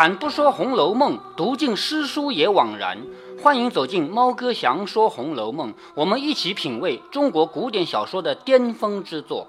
开坛不说《红楼梦》，读尽诗书也枉然。欢迎走进猫哥祥说《红楼梦》，我们一起品味中国古典小说的巅峰之作。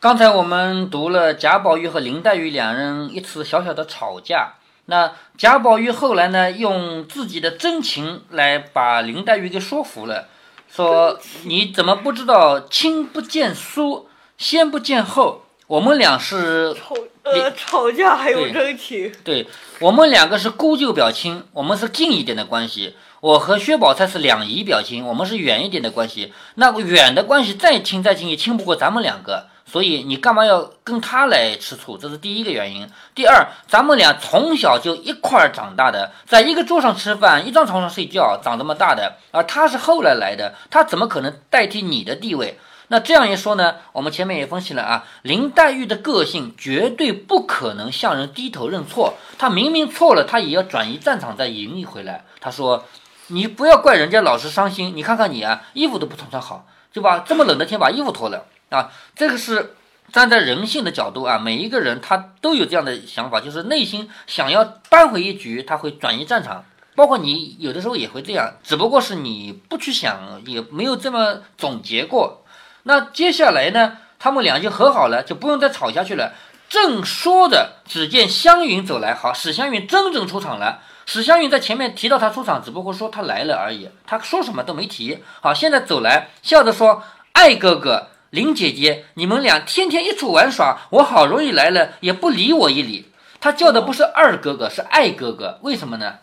刚才我们读了贾宝玉和林黛玉两人一次小小的吵架。那贾宝玉后来呢，用自己的真情来把林黛玉给说服了，说你怎么不知道亲不见疏，先不见后？我们俩是吵呃吵架还有真情，对我们两个是姑舅表亲，我们是近一点的关系。我和薛宝钗是两姨表亲，我们是远一点的关系。那个远的关系再亲再亲也亲不过咱们两个，所以你干嘛要跟他来吃醋？这是第一个原因。第二，咱们俩从小就一块儿长大的，在一个桌上吃饭，一张床上睡觉，长这么大的，而他是后来来的，他怎么可能代替你的地位？那这样一说呢，我们前面也分析了啊，林黛玉的个性绝对不可能向人低头认错，她明明错了，她也要转移战场再赢一回来。她说：“你不要怪人家老是伤心，你看看你啊，衣服都不穿穿好，对吧？这么冷的天把衣服脱了啊。”这个是站在人性的角度啊，每一个人他都有这样的想法，就是内心想要扳回一局，他会转移战场。包括你有的时候也会这样，只不过是你不去想，也没有这么总结过。那接下来呢？他们俩就和好了，就不用再吵下去了。正说着，只见湘云走来。好，史湘云真正出场了。史湘云在前面提到她出场，只不过说她来了而已，她说什么都没提。好，现在走来，笑着说：“爱哥哥，林姐姐，你们俩天天一处玩耍，我好容易来了，也不理我一理。”他叫的不是二哥哥，是爱哥哥。为什么呢？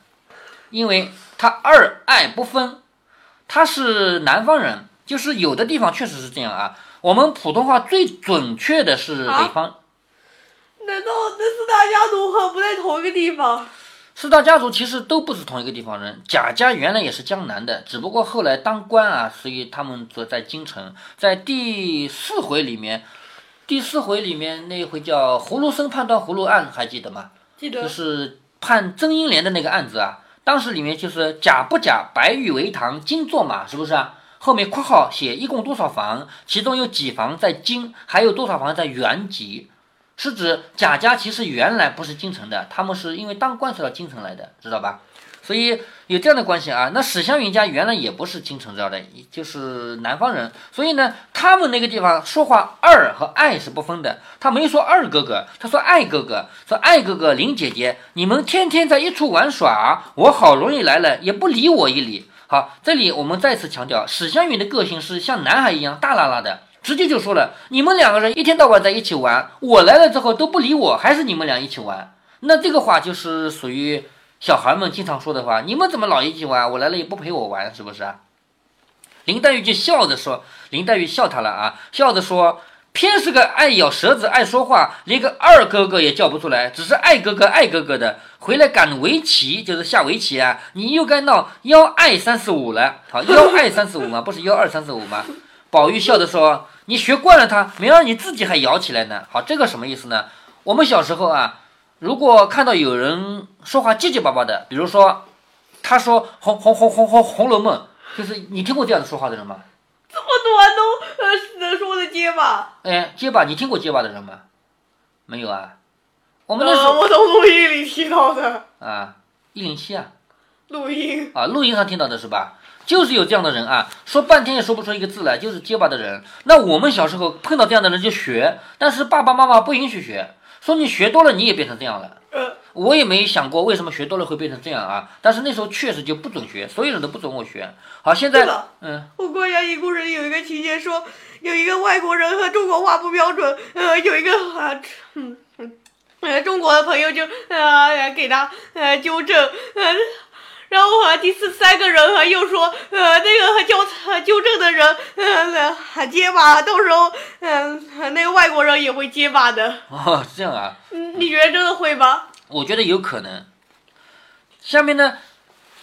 因为他二爱不分，他是南方人。就是有的地方确实是这样啊。我们普通话最准确的是北方。难道那四大家族和不在同一个地方？四大家族其实都不是同一个地方人。贾家原来也是江南的，只不过后来当官啊，所以他们则在京城。在第四回里面，第四回里面那回叫葫芦僧判断葫芦案，还记得吗？记得。就是判曾英莲的那个案子啊。当时里面就是贾不贾，白玉为堂，金作马，是不是啊？后面括号写一共多少房，其中有几房在京，还有多少房在原籍，是指贾家其实原来不是京城的，他们是因为当官才到京城来的，知道吧？所以有这样的关系啊。那史湘云家原来也不是京城这儿的，就是南方人，所以呢，他们那个地方说话二和爱是不分的。他没说二哥哥，他说爱哥哥，说爱哥哥林姐姐，你们天天在一处玩耍，我好容易来了也不理我一理。好，这里我们再次强调，史湘云的个性是像男孩一样大啦啦的，直接就说了：你们两个人一天到晚在一起玩，我来了之后都不理我，还是你们俩一起玩。那这个话就是属于小孩们经常说的话：你们怎么老一起玩？我来了也不陪我玩，是不是啊？林黛玉就笑着说：林黛玉笑他了啊，笑着说。偏是个爱咬舌子、爱说话，连个二哥哥也叫不出来，只是爱哥哥、爱哥哥的。回来赶围棋，就是下围棋啊！你又该闹幺爱三四五了。好，幺爱三四五吗？不是幺二三四五吗？宝玉笑着说：“你学惯了他，没让你自己还摇起来呢。”好，这个什么意思呢？我们小时候啊，如果看到有人说话结结巴巴的，比如说他说《红红红红红红楼梦》，就是你听过这样的说话的人吗？这么短都呃能说的结巴？哎，结巴，你听过结巴的人吗？没有啊。我们那时候我从录音里听到的。啊，一零七啊。录音。啊，录音上听到的是吧？就是有这样的人啊，说半天也说不出一个字来，就是结巴的人。那我们小时候碰到这样的人就学，但是爸爸妈妈不允许学，说你学多了你也变成这样了。我也没想过为什么学多了会变成这样啊！但是那时候确实就不准学，所有人都不准我学。好，现在嗯，我国家一故事里有一个情节说，有一个外国人和中国话不标准，呃，有一个啊，嗯嗯，呃，中国的朋友就呃给他呃纠正，呃，然后啊第四三个人啊又说，呃，那个纠纠正的人呃还结巴，到时候嗯那个外国人也会结巴的。哦，这样啊？嗯，你觉得真的会吗？我觉得有可能。下面呢，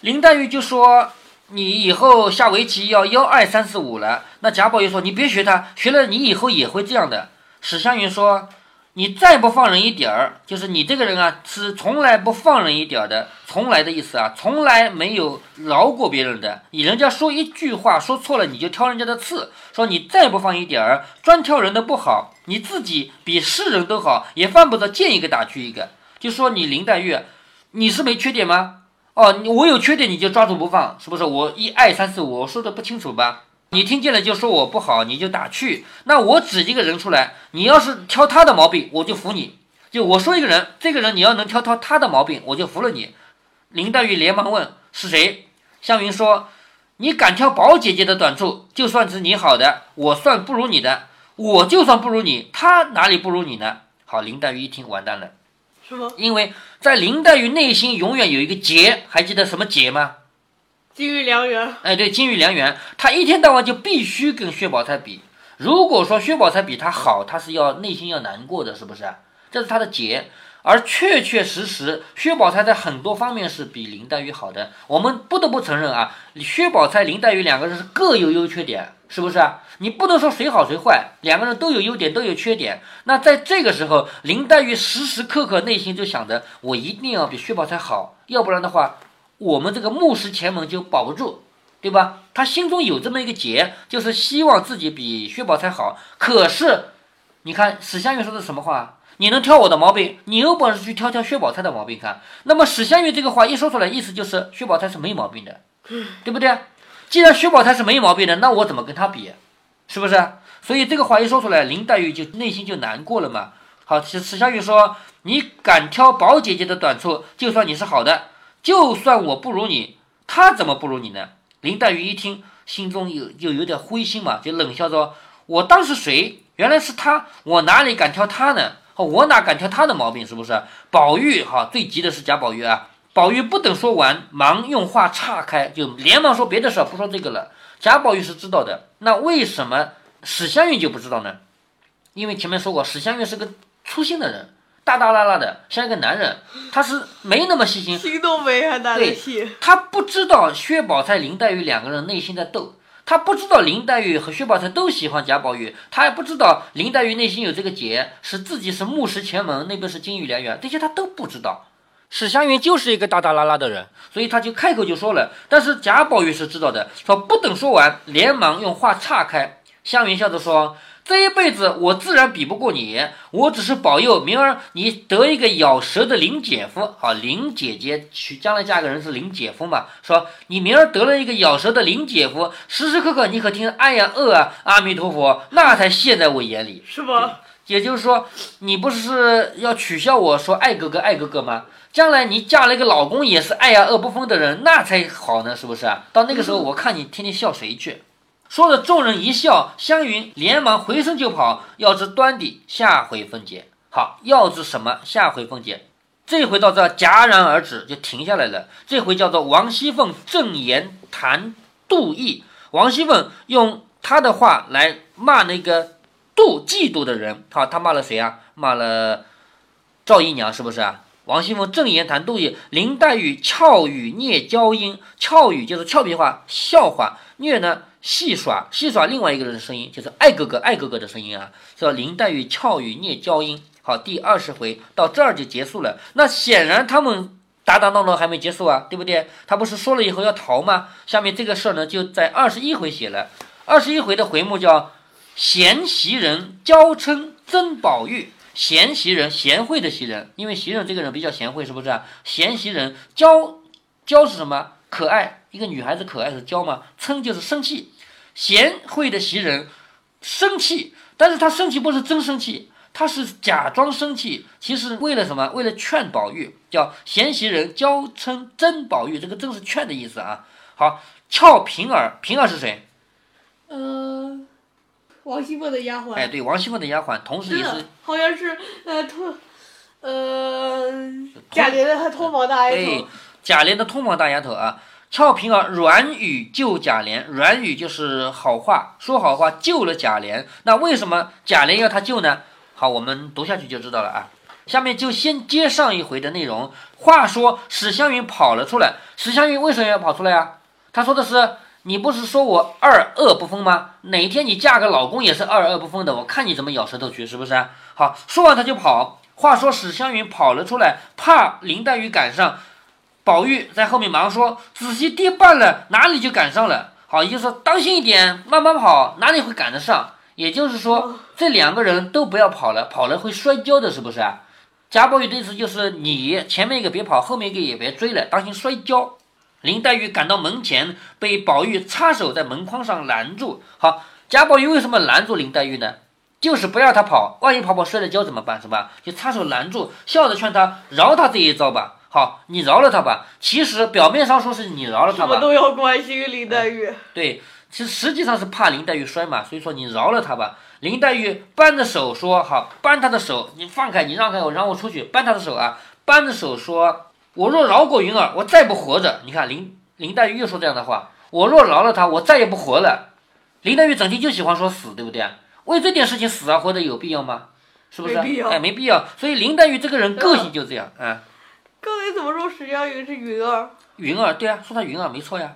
林黛玉就说：“你以后下围棋要幺二三四五了。”那贾宝玉说：“你别学他，学了你以后也会这样的。”史湘云说：“你再不放人一点儿，就是你这个人啊，是从来不放人一点儿的，从来的意思啊，从来没有饶过别人的。你人家说一句话说错了，你就挑人家的刺，说你再不放一点儿，专挑人的不好，你自己比世人都好，也犯不着见一个打去一个。”就说你林黛玉，你是没缺点吗？哦，我有缺点你就抓住不放，是不是？我一二三四五，我说的不清楚吧？你听见了就说我不好，你就打趣。那我指一个人出来，你要是挑他的毛病，我就服你。就我说一个人，这个人你要能挑挑他的毛病，我就服了你。林黛玉连忙问是谁？湘云说：“你敢挑宝姐姐的短处，就算是你好的，我算不如你的。我就算不如你，他哪里不如你呢？”好，林黛玉一听完蛋了，是吗？因为在林黛玉内心永远有一个结，还记得什么结吗？金玉良缘，哎，对，金玉良缘，他一天到晚就必须跟薛宝钗比。如果说薛宝钗比他好，他是要内心要难过的，是不是？这是他的结。而确确实实，薛宝钗在很多方面是比林黛玉好的。我们不得不承认啊，薛宝钗、林黛玉两个人是各有优缺点，是不是啊？你不能说谁好谁坏，两个人都有优点，都有缺点。那在这个时候，林黛玉时时刻刻内心就想着，我一定要比薛宝钗好，要不然的话。我们这个木石前门就保不住，对吧？他心中有这么一个结，就是希望自己比薛宝钗好。可是，你看史湘云说的什么话？你能挑我的毛病，你有本事去挑挑薛宝钗的毛病看。那么史湘云这个话一说出来，意思就是薛宝钗是没毛病的，对不对？既然薛宝钗是没毛病的，那我怎么跟她比？是不是？所以这个话一说出来，林黛玉就内心就难过了嘛。好，史史湘云说：“你敢挑宝姐姐的短处，就算你是好的。”就算我不如你，他怎么不如你呢？林黛玉一听，心中有就有点灰心嘛，就冷笑说：“我当是谁？原来是他，我哪里敢挑他呢？我哪敢挑他的毛病？是不是？”宝玉哈最急的是贾宝玉啊，宝玉不等说完，忙用话岔开，就连忙说别的事，不说这个了。贾宝玉是知道的，那为什么史湘云就不知道呢？因为前面说过，史湘云是个粗心的人。大大拉拉的，像一个男人，他是没那么细心，心都没还大的气。他不知道薛宝钗、林黛玉两个人内心在斗，他不知道林黛玉和薛宝钗都喜欢贾宝玉，他也不知道林黛玉内心有这个结，是自己是木石前门，那边是金玉良缘，这些他都不知道。史湘云就是一个大大拉拉的人，所以他就开口就说了。但是贾宝玉是知道的，说不等说完，连忙用话岔开。湘云笑着说。这一辈子我自然比不过你，我只是保佑明儿你得一个咬舌的林姐夫。好，林姐姐娶将来嫁个人是林姐夫嘛？说你明儿得了一个咬舌的林姐夫，时时刻刻你可听哎呀呃啊，阿弥陀佛，那才现在我眼里，是吧？也就是说，你不是要取笑我说爱哥哥爱哥哥吗？将来你嫁了一个老公也是爱呀恶不分的人，那才好呢，是不是？到那个时候，我看你天天笑谁去？说着，众人一笑，湘云连忙回身就跑。要知端底，下回分解。好，要知什么？下回分解。这回到这戛然而止，就停下来了。这回叫做王熙凤正言谈妒意。王熙凤用他的话来骂那个妒嫉妒的人。好，他骂了谁啊？骂了赵姨娘，是不是啊？王熙凤正言谈妒意，林黛玉俏语聂娇音。俏语就是俏皮话、笑话。虐呢？戏耍，戏耍另外一个人的声音，就是爱哥哥，爱哥哥的声音啊，叫林黛玉俏语聂娇音。好，第二十回到这儿就结束了。那显然他们打打闹闹还没结束啊，对不对？他不是说了以后要逃吗？下面这个事儿呢，就在二十一回写了。二十一回的回目叫贤袭人娇嗔曾宝玉。贤袭人，贤惠的袭人，因为袭人这个人比较贤惠，是不是？贤袭人娇，娇是什么？可爱。一个女孩子可爱是娇吗？嗔就是生气，贤惠的袭人生气，但是她生气不是真生气，她是假装生气，其实为了什么？为了劝宝玉，叫贤袭人娇嗔真宝玉，这个真是劝的意思啊。好，俏平儿，平儿是谁？呃，王熙凤的丫鬟。哎，对，王熙凤的丫鬟，同时也是，好像是呃脱，呃贾琏的脱毛大丫头。对，贾琏的脱毛大丫头啊。俏平儿软语救贾琏，软语就是好话，说好话救了贾琏。那为什么贾琏要他救呢？好，我们读下去就知道了啊。下面就先接上一回的内容。话说史湘云跑了出来，史湘云为什么要跑出来啊？他说的是：“你不是说我二恶不分吗？哪天你嫁个老公也是二恶不分的，我看你怎么咬舌头去，是不是？”好，说完他就跑。话说史湘云跑了出来，怕林黛玉赶上。宝玉在后面忙说：“仔细跌半了，哪里就赶上了？好，也就是说当心一点，慢慢跑，哪里会赶得上？也就是说，这两个人都不要跑了，跑了会摔跤的，是不是？贾宝玉的意思就是你前面一个别跑，后面一个也别追了，当心摔跤。林黛玉赶到门前，被宝玉插手在门框上拦住。好，贾宝玉为什么拦住林黛玉呢？就是不让她跑，万一跑跑摔了跤怎么办？是吧？就插手拦住，笑着劝她饶她这一招吧。好，你饶了她吧。其实表面上说是你饶了他吧，什么都要关心林黛玉。对，其实实际上是怕林黛玉摔嘛，所以说你饶了她吧。林黛玉扳着手说：“好，扳她的手，你放开，你让开我，让我出去。”扳她的手啊，扳着手说：“我若饶过云儿，我再不活着。”你看林林黛玉又说这样的话：“我若饶了他，我再也不活了。”林黛玉整天就喜欢说死，对不对？为这点事情死啊活着有必要吗？是不是？没必要哎，没必要。所以林黛玉这个人个性就这样，啊。刚才怎么说史湘云是云儿？云儿，对啊，说她云儿没错呀。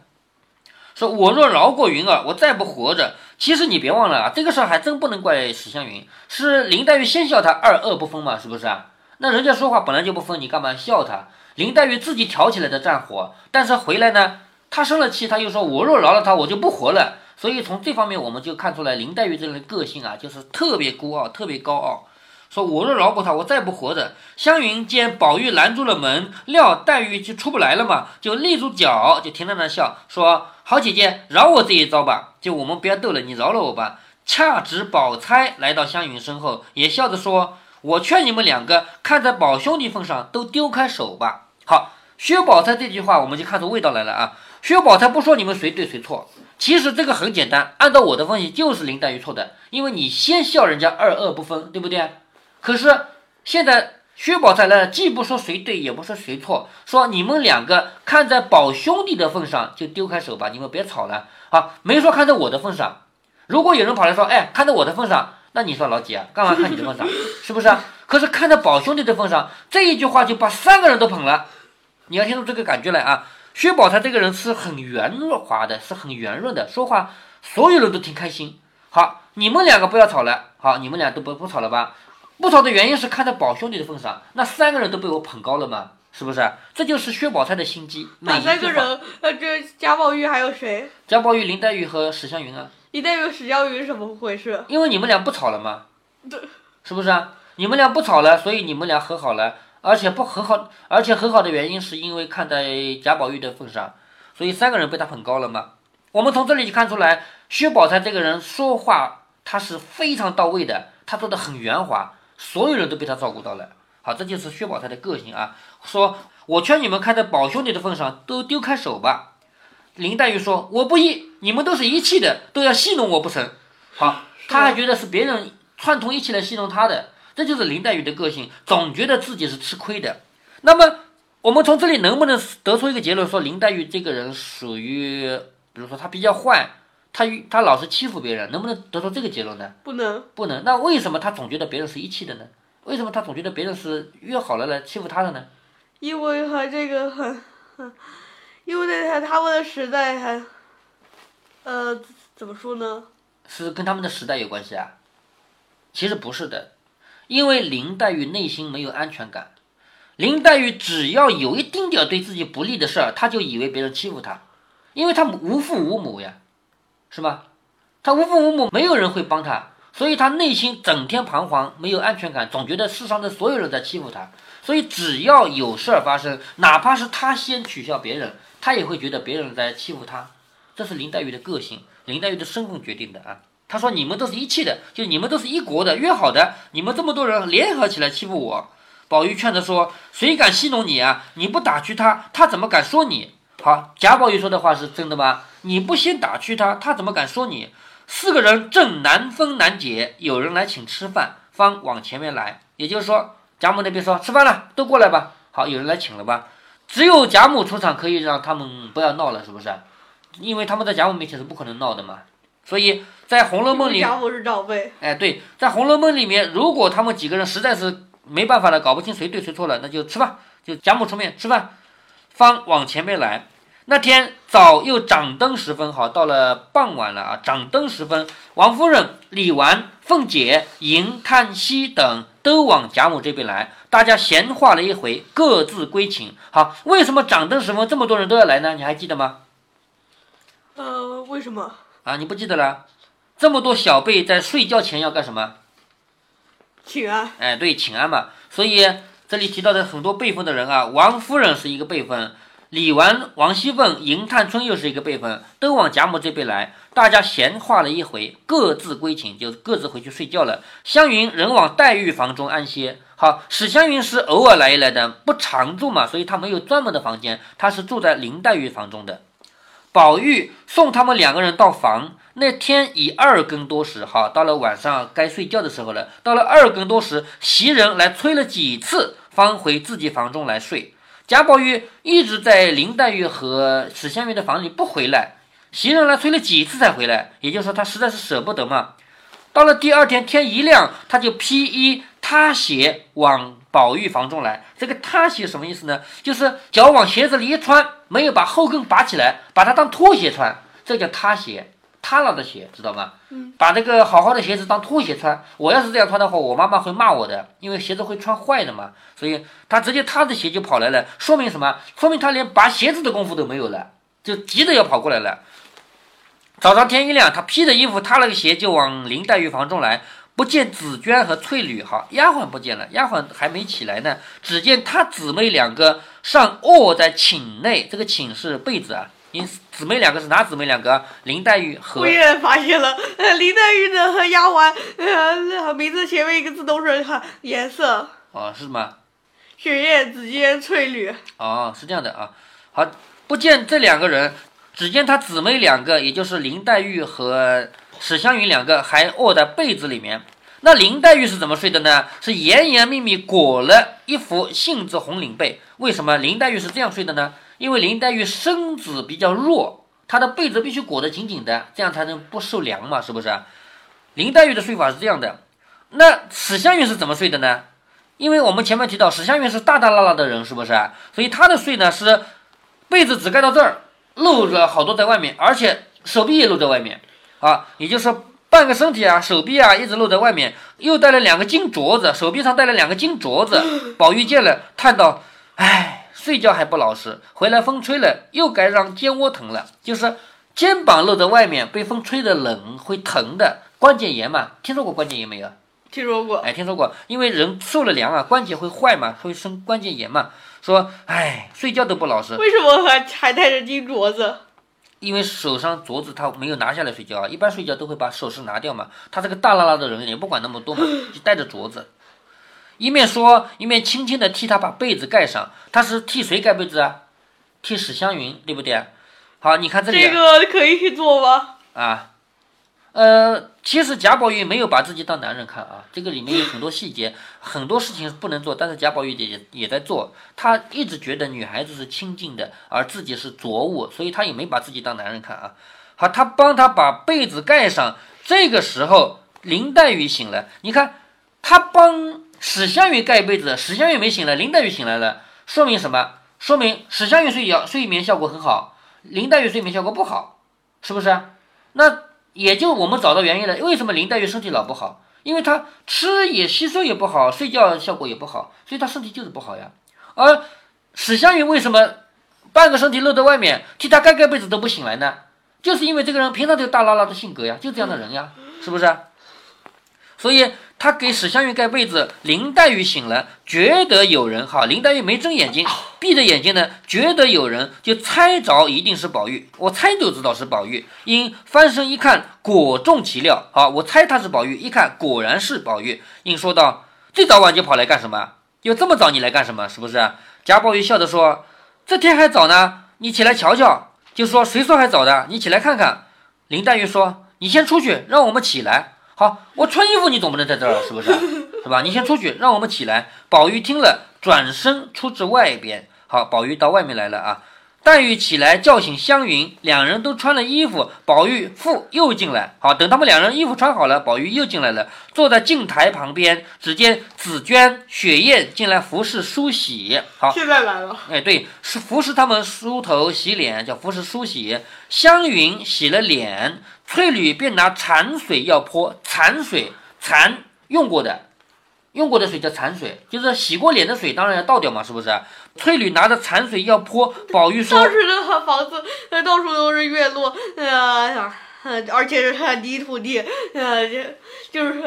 说我若饶过云儿，我再不活着。其实你别忘了啊，这个事儿还真不能怪史湘云，是林黛玉先笑她二恶不分嘛，是不是啊？那人家说话本来就不分，你干嘛笑他？林黛玉自己挑起来的战火，但是回来呢，她生了气，她又说我若饶了他，我就不活了。所以从这方面我们就看出来，林黛玉这人个性啊，就是特别孤傲，特别高傲。说我若饶过他，我再不活着。湘云见宝玉拦住了门，料黛玉就出不来了嘛，就立住脚，就停在那笑，说：“好姐姐，饶我这一招吧，就我们不要斗了，你饶了我吧。”恰值宝钗来到湘云身后，也笑着说：“我劝你们两个，看在宝兄弟份上，都丢开手吧。”好，薛宝钗这句话我们就看出味道来了啊。薛宝钗不说你们谁对谁错，其实这个很简单，按照我的分析就是林黛玉错的，因为你先笑人家二恶不分，对不对？可是现在薛宝钗来了，既不说谁对，也不说谁错，说你们两个看在宝兄弟的份上就丢开手吧，你们别吵了。好，没说看在我的份上。如果有人跑来说，哎，看在我的份上，那你说老几啊？干嘛看你的份上？是不是啊？可是看在宝兄弟的份上，这一句话就把三个人都捧了。你要听出这个感觉来啊！薛宝钗这个人是很圆滑的，是很圆润的，说话所有人都挺开心。好，你们两个不要吵了。好，你们俩都不不吵了吧？不吵的原因是看在宝兄弟的份上，那三个人都被我捧高了嘛，是不是？这就是薛宝钗的心机。哪三个人？呃，这贾宝玉还有谁？贾宝玉、林黛玉和史湘云啊。林黛玉、史湘云怎么回事？因为你们俩不吵了嘛，对，是不是啊？你们俩不吵了，所以你们俩和好了，而且不和好，而且和好的原因是因为看在贾宝玉的份上，所以三个人被他捧高了嘛。我们从这里就看出来，薛宝钗这个人说话他是非常到位的，他做的很圆滑。所有人都被他照顾到了，好，这就是薛宝钗的个性啊。说，我劝你们看在宝兄弟的份上，都丢开手吧。林黛玉说，我不依，你们都是一气的，都要戏弄我不成？好，他还觉得是别人串通一气来戏弄他的，这就是林黛玉的个性，总觉得自己是吃亏的。那么，我们从这里能不能得出一个结论，说林黛玉这个人属于，比如说她比较坏？她她老是欺负别人，能不能得出这个结论呢？不能，不能。那为什么她总觉得别人是一气的呢？为什么她总觉得别人是约好了来欺负她的呢？因为他这个很很，因为在他他们的时代还，呃，怎么说呢？是跟他们的时代有关系啊？其实不是的，因为林黛玉内心没有安全感。林黛玉只要有一丁点对自己不利的事儿，她就以为别人欺负她，因为她无父无母呀。是吧？他无父无母，没有人会帮他，所以他内心整天彷徨，没有安全感，总觉得世上的所有人在欺负他。所以只要有事儿发生，哪怕是他先取笑别人，他也会觉得别人在欺负他。这是林黛玉的个性，林黛玉的身份决定的啊。他说：“你们都是一气的，就你们都是一国的，约好的，你们这么多人联合起来欺负我。”宝玉劝着说：“谁敢戏弄你啊？你不打趣他，他怎么敢说你？”好，贾宝玉说的话是真的吗？你不先打趣他，他怎么敢说你？四个人正难分难解，有人来请吃饭，方往前面来。也就是说，贾母那边说吃饭了，都过来吧。好，有人来请了吧？只有贾母出场，可以让他们不要闹了，是不是？因为他们在贾母面前是不可能闹的嘛。所以在《红楼梦》里，贾母是长辈。哎，对，在《红楼梦》里面，如果他们几个人实在是没办法了，搞不清谁对谁错了，那就吃饭，就贾母出面吃饭，方往前面来。那天早又掌灯时分，好，到了傍晚了啊！掌灯时分，王夫人、李纨、凤姐、迎、叹息等都往贾母这边来，大家闲话了一回，各自归寝。好，为什么掌灯时分这么多人都要来呢？你还记得吗？呃，为什么？啊，你不记得了？这么多小辈在睡觉前要干什么？请安。哎，对，请安嘛。所以这里提到的很多辈分的人啊，王夫人是一个辈分，李纨、王熙凤、迎探春又是一个辈分，都往贾母这边来。大家闲话了一回，各自归寝，就各自回去睡觉了。湘云仍往黛玉房中安歇。好，史湘云是偶尔来一来的，不常住嘛，所以她没有专门的房间，她是住在林黛玉房中的。宝玉送他们两个人到房，那天已二更多时，哈，到了晚上该睡觉的时候了。到了二更多时，袭人来催了几次，方回自己房中来睡。贾宝玉一直在林黛玉和史湘云的房里不回来，袭人来催了几次才回来，也就是说他实在是舍不得嘛。到了第二天天一亮，他就披衣塌鞋往。宝玉房中来，这个塌鞋什么意思呢？就是脚往鞋子里一穿，没有把后跟拔起来，把它当拖鞋穿，这叫塌鞋，踏了的鞋，知道吗？嗯，把这个好好的鞋子当拖鞋穿。我要是这样穿的话，我妈妈会骂我的，因为鞋子会穿坏的嘛。所以他直接踏着鞋就跑来了，说明什么？说明他连拔鞋子的功夫都没有了，就急着要跑过来了。早上天一亮，他披着衣服，踏了个鞋就往林黛玉房中来。不见紫娟和翠缕，哈，丫鬟不见了，丫鬟还没起来呢。只见她姊妹两个上卧在寝内，这个寝是被子啊。因姊妹两个是哪姊妹两个？林黛玉和。我也发现了，呃，林黛玉呢和丫鬟，呃，名字前面一个字都是哈颜色。哦，是吗？雪雁、紫鹃、翠缕。哦，是这样的啊。好，不见这两个人，只见她姊妹两个，也就是林黛玉和。史湘云两个还卧在被子里面，那林黛玉是怎么睡的呢？是严严密密裹了一副杏子红领被。为什么林黛玉是这样睡的呢？因为林黛玉身子比较弱，她的被子必须裹得紧紧的，这样才能不受凉嘛，是不是？林黛玉的睡法是这样的。那史湘云是怎么睡的呢？因为我们前面提到史湘云是大大拉拉的人，是不是？所以她的睡呢是被子只盖到这儿，露着好多在外面，而且手臂也露在外面。啊，也就是说，半个身体啊，手臂啊，一直露在外面，又戴了两个金镯子，手臂上戴了两个金镯子。宝玉见了，叹道：“哎，睡觉还不老实，回来风吹了，又该让肩窝疼了。就是肩膀露在外面，被风吹的冷，会疼的。关节炎嘛，听说过关节炎没有？听说过。哎，听说过，因为人受了凉啊，关节会坏嘛，会生关节炎嘛。说，哎，睡觉都不老实。为什么还还戴着金镯子？”因为手上镯子他没有拿下来睡觉啊，一般睡觉都会把首饰拿掉嘛。他这个大拉拉的人也不管那么多嘛，就带着镯子，一面说一面轻轻地替他把被子盖上。他是替谁盖被子啊？替史湘云，对不对？好，你看这里这个可以去做吗？啊。呃，其实贾宝玉没有把自己当男人看啊，这个里面有很多细节，很多事情不能做，但是贾宝玉也也在做。他一直觉得女孩子是清静的，而自己是浊物，所以他也没把自己当男人看啊。好，他帮他把被子盖上。这个时候，林黛玉醒了。你看，他帮史湘云盖被子，史湘云没醒来，林黛玉醒来了，说明什么？说明史湘云睡觉睡眠效果很好，林黛玉睡眠效果不好，是不是？那。也就我们找到原因了，为什么林黛玉身体老不好？因为她吃也吸收也不好，睡觉效果也不好，所以她身体就是不好呀。而史湘云为什么半个身体露在外面，替她盖盖被子都不醒来呢？就是因为这个人平常就大拉拉的性格呀，就这样的人呀，是不是？所以。他给史湘云盖被子，林黛玉醒了，觉得有人哈。林黛玉没睁眼睛，闭着眼睛呢，觉得有人，就猜着一定是宝玉。我猜就知道是宝玉，因翻身一看，果中其料。好，我猜他是宝玉，一看果然是宝玉。应说道：“这早晚就跑来干什么？又这么早你来干什么？是不是？”贾宝玉笑着说：“这天还早呢，你起来瞧瞧。”就说：“谁说还早的？你起来看看。”林黛玉说：“你先出去，让我们起来。”好，我穿衣服，你总不能在这儿，是不是？是吧？你先出去，让我们起来。宝玉听了，转身出至外边。好，宝玉到外面来了啊。黛玉起来叫醒湘云，两人都穿了衣服。宝玉复又进来。好，等他们两人衣服穿好了，宝玉又进来了，坐在镜台旁边。只见紫娟、雪雁进来服侍梳洗。好，现在来了。哎，对，是服侍他们梳头洗脸，叫服侍梳洗。湘云洗了脸。翠缕便拿残水要泼，残水残用过的，用过的水叫残水，就是洗过脸的水，当然要倒掉嘛，是不是？翠缕拿着残水要泼，宝玉说：“当时的房子，呃，到处都是院落，哎呃，而且是泥土地，呃，就就是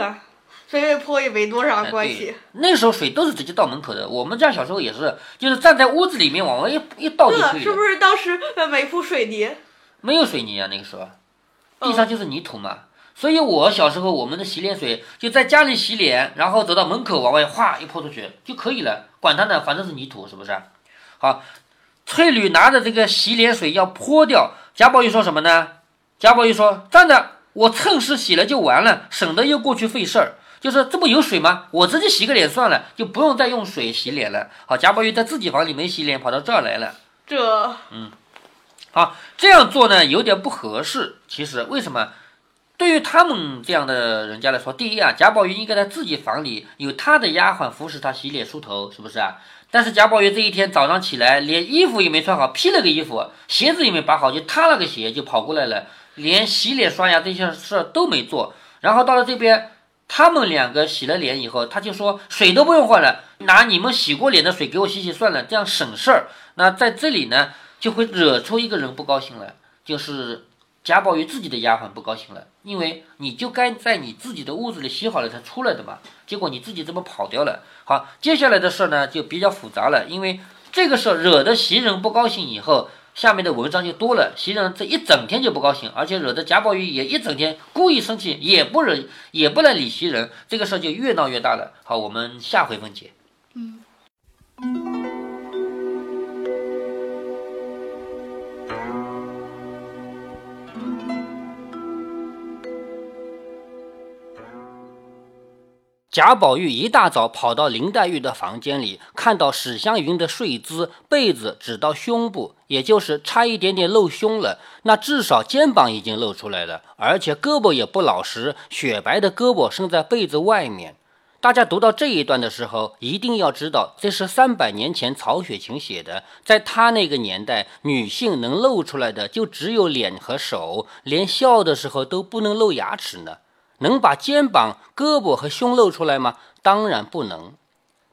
随便泼也没多少关系。那时候水都是直接到门口的，我们家小时候也是，就是站在屋子里面往外一一倒就可，以了，是不是当时呃没铺水泥？没有水泥啊，那个时候嗯地上就是泥土嘛。所以我小时候我们的洗脸水就在家里洗脸，然后走到门口往外哗一泼出去就可以了，管它呢，反正是泥土，是不是？好，翠缕拿着这个洗脸水要泼掉，贾宝玉说什么呢？贾宝玉说：“站着，我趁湿洗了就完了，省得又过去费事儿。就是这不有水吗？我直接洗个脸算了，就不用再用水洗脸了。”好，贾宝玉在自己房里没洗脸，跑到这儿来了。这嗯好，这样做呢有点不合适。其实为什么？对于他们这样的人家来说，第一啊，贾宝玉应该在自己房里有他的丫鬟服侍他洗脸梳头，是不是啊？但是贾宝玉这一天早上起来，连衣服也没穿好，披了个衣服，鞋子也没拔好，就塌了个鞋就跑过来了，连洗脸刷牙这些事儿都没做。然后到了这边，他们两个洗了脸以后，他就说水都不用换了，拿你们洗过脸的水给我洗洗算了，这样省事儿。那在这里呢，就会惹出一个人不高兴来，就是贾宝玉自己的丫鬟不高兴了，因为你就该在你自己的屋子里洗好了才出来的嘛，结果你自己这么跑掉了。好，接下来的事儿呢就比较复杂了，因为这个事儿惹得袭人不高兴以后，下面的文章就多了。袭人这一整天就不高兴，而且惹得贾宝玉也一整天故意生气，也不惹也不来理袭人，这个事儿就越闹越大了。好，我们下回分解。贾宝玉一大早跑到林黛玉的房间里，看到史湘云的睡姿，被子只到胸部，也就是差一点点露胸了。那至少肩膀已经露出来了，而且胳膊也不老实，雪白的胳膊伸在被子外面。大家读到这一段的时候，一定要知道，这是三百年前曹雪芹写的。在他那个年代，女性能露出来的就只有脸和手，连笑的时候都不能露牙齿呢。能把肩膀、胳膊和胸露出来吗？当然不能。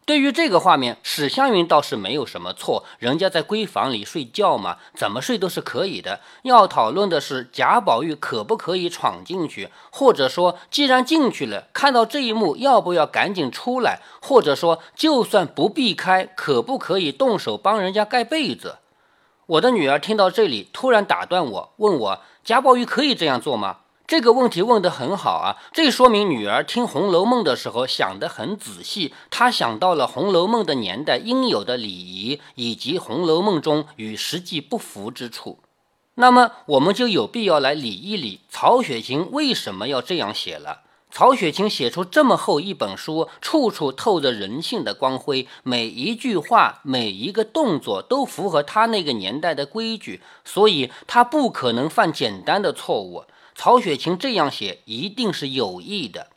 对于这个画面，史湘云倒是没有什么错，人家在闺房里睡觉嘛，怎么睡都是可以的。要讨论的是贾宝玉可不可以闯进去，或者说，既然进去了，看到这一幕，要不要赶紧出来？或者说，就算不避开，可不可以动手帮人家盖被子？我的女儿听到这里，突然打断我，问我：贾宝玉可以这样做吗？这个问题问得很好啊，这说明女儿听《红楼梦》的时候想得很仔细，她想到了《红楼梦》的年代应有的礼仪，以及《红楼梦》中与实际不符之处。那么，我们就有必要来理一理曹雪芹为什么要这样写了。曹雪芹写出这么厚一本书，处处透着人性的光辉，每一句话、每一个动作都符合他那个年代的规矩，所以他不可能犯简单的错误。曹雪芹这样写一定是有意的。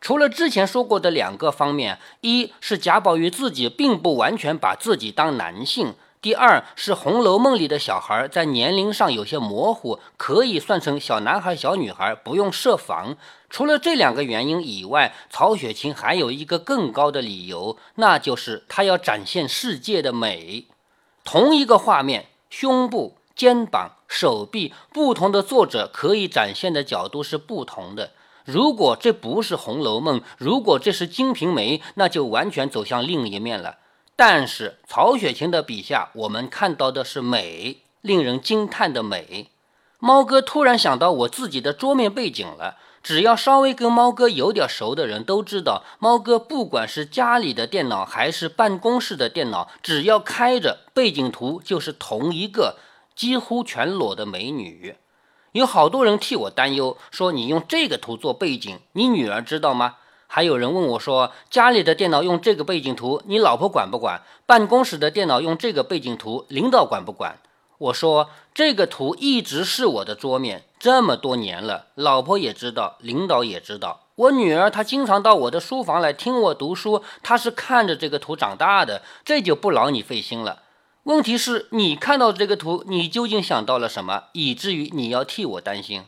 除了之前说过的两个方面，一是贾宝玉自己并不完全把自己当男性；第二是《红楼梦》里的小孩在年龄上有些模糊，可以算成小男孩、小女孩，不用设防。除了这两个原因以外，曹雪芹还有一个更高的理由，那就是他要展现世界的美。同一个画面，胸部、肩膀、手臂，不同的作者可以展现的角度是不同的。如果这不是《红楼梦》，如果这是《金瓶梅》，那就完全走向另一面了。但是曹雪芹的笔下，我们看到的是美，令人惊叹的美。猫哥突然想到我自己的桌面背景了。只要稍微跟猫哥有点熟的人都知道，猫哥不管是家里的电脑还是办公室的电脑，只要开着，背景图就是同一个几乎全裸的美女。有好多人替我担忧，说你用这个图做背景，你女儿知道吗？还有人问我说，家里的电脑用这个背景图，你老婆管不管？办公室的电脑用这个背景图，领导管不管？我说这个图一直是我的桌面，这么多年了，老婆也知道，领导也知道。我女儿她经常到我的书房来听我读书，她是看着这个图长大的，这就不劳你费心了。问题是，你看到这个图，你究竟想到了什么，以至于你要替我担心？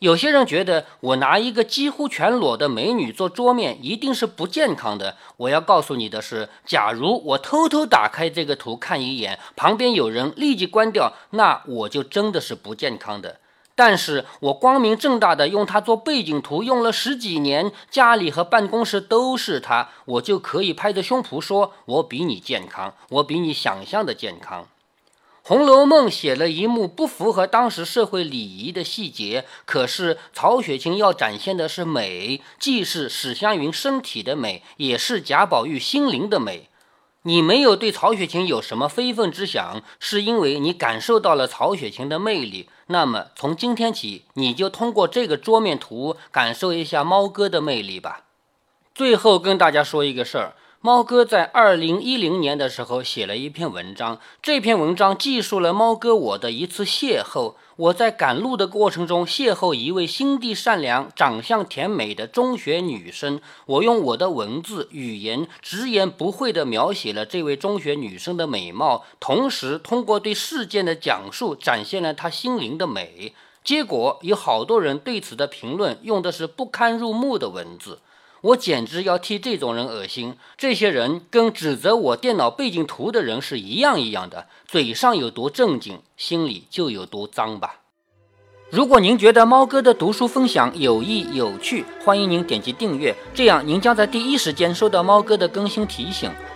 有些人觉得我拿一个几乎全裸的美女做桌面一定是不健康的。我要告诉你的是，假如我偷偷打开这个图看一眼，旁边有人立即关掉，那我就真的是不健康的。但是我光明正大的用它做背景图，用了十几年，家里和办公室都是它，我就可以拍着胸脯说，我比你健康，我比你想象的健康。《红楼梦》写了一幕不符合当时社会礼仪的细节，可是曹雪芹要展现的是美，既是史湘云身体的美，也是贾宝玉心灵的美。你没有对曹雪芹有什么非分之想，是因为你感受到了曹雪芹的魅力。那么从今天起，你就通过这个桌面图感受一下猫哥的魅力吧。最后跟大家说一个事儿。猫哥在二零一零年的时候写了一篇文章，这篇文章记述了猫哥我的一次邂逅。我在赶路的过程中邂逅一位心地善良、长相甜美的中学女生。我用我的文字语言直言不讳地描写了这位中学女生的美貌，同时通过对事件的讲述展现了她心灵的美。结果有好多人对此的评论用的是不堪入目的文字。我简直要替这种人恶心！这些人跟指责我电脑背景图的人是一样一样的，嘴上有多正经，心里就有多脏吧。如果您觉得猫哥的读书分享有益有趣，欢迎您点击订阅，这样您将在第一时间收到猫哥的更新提醒。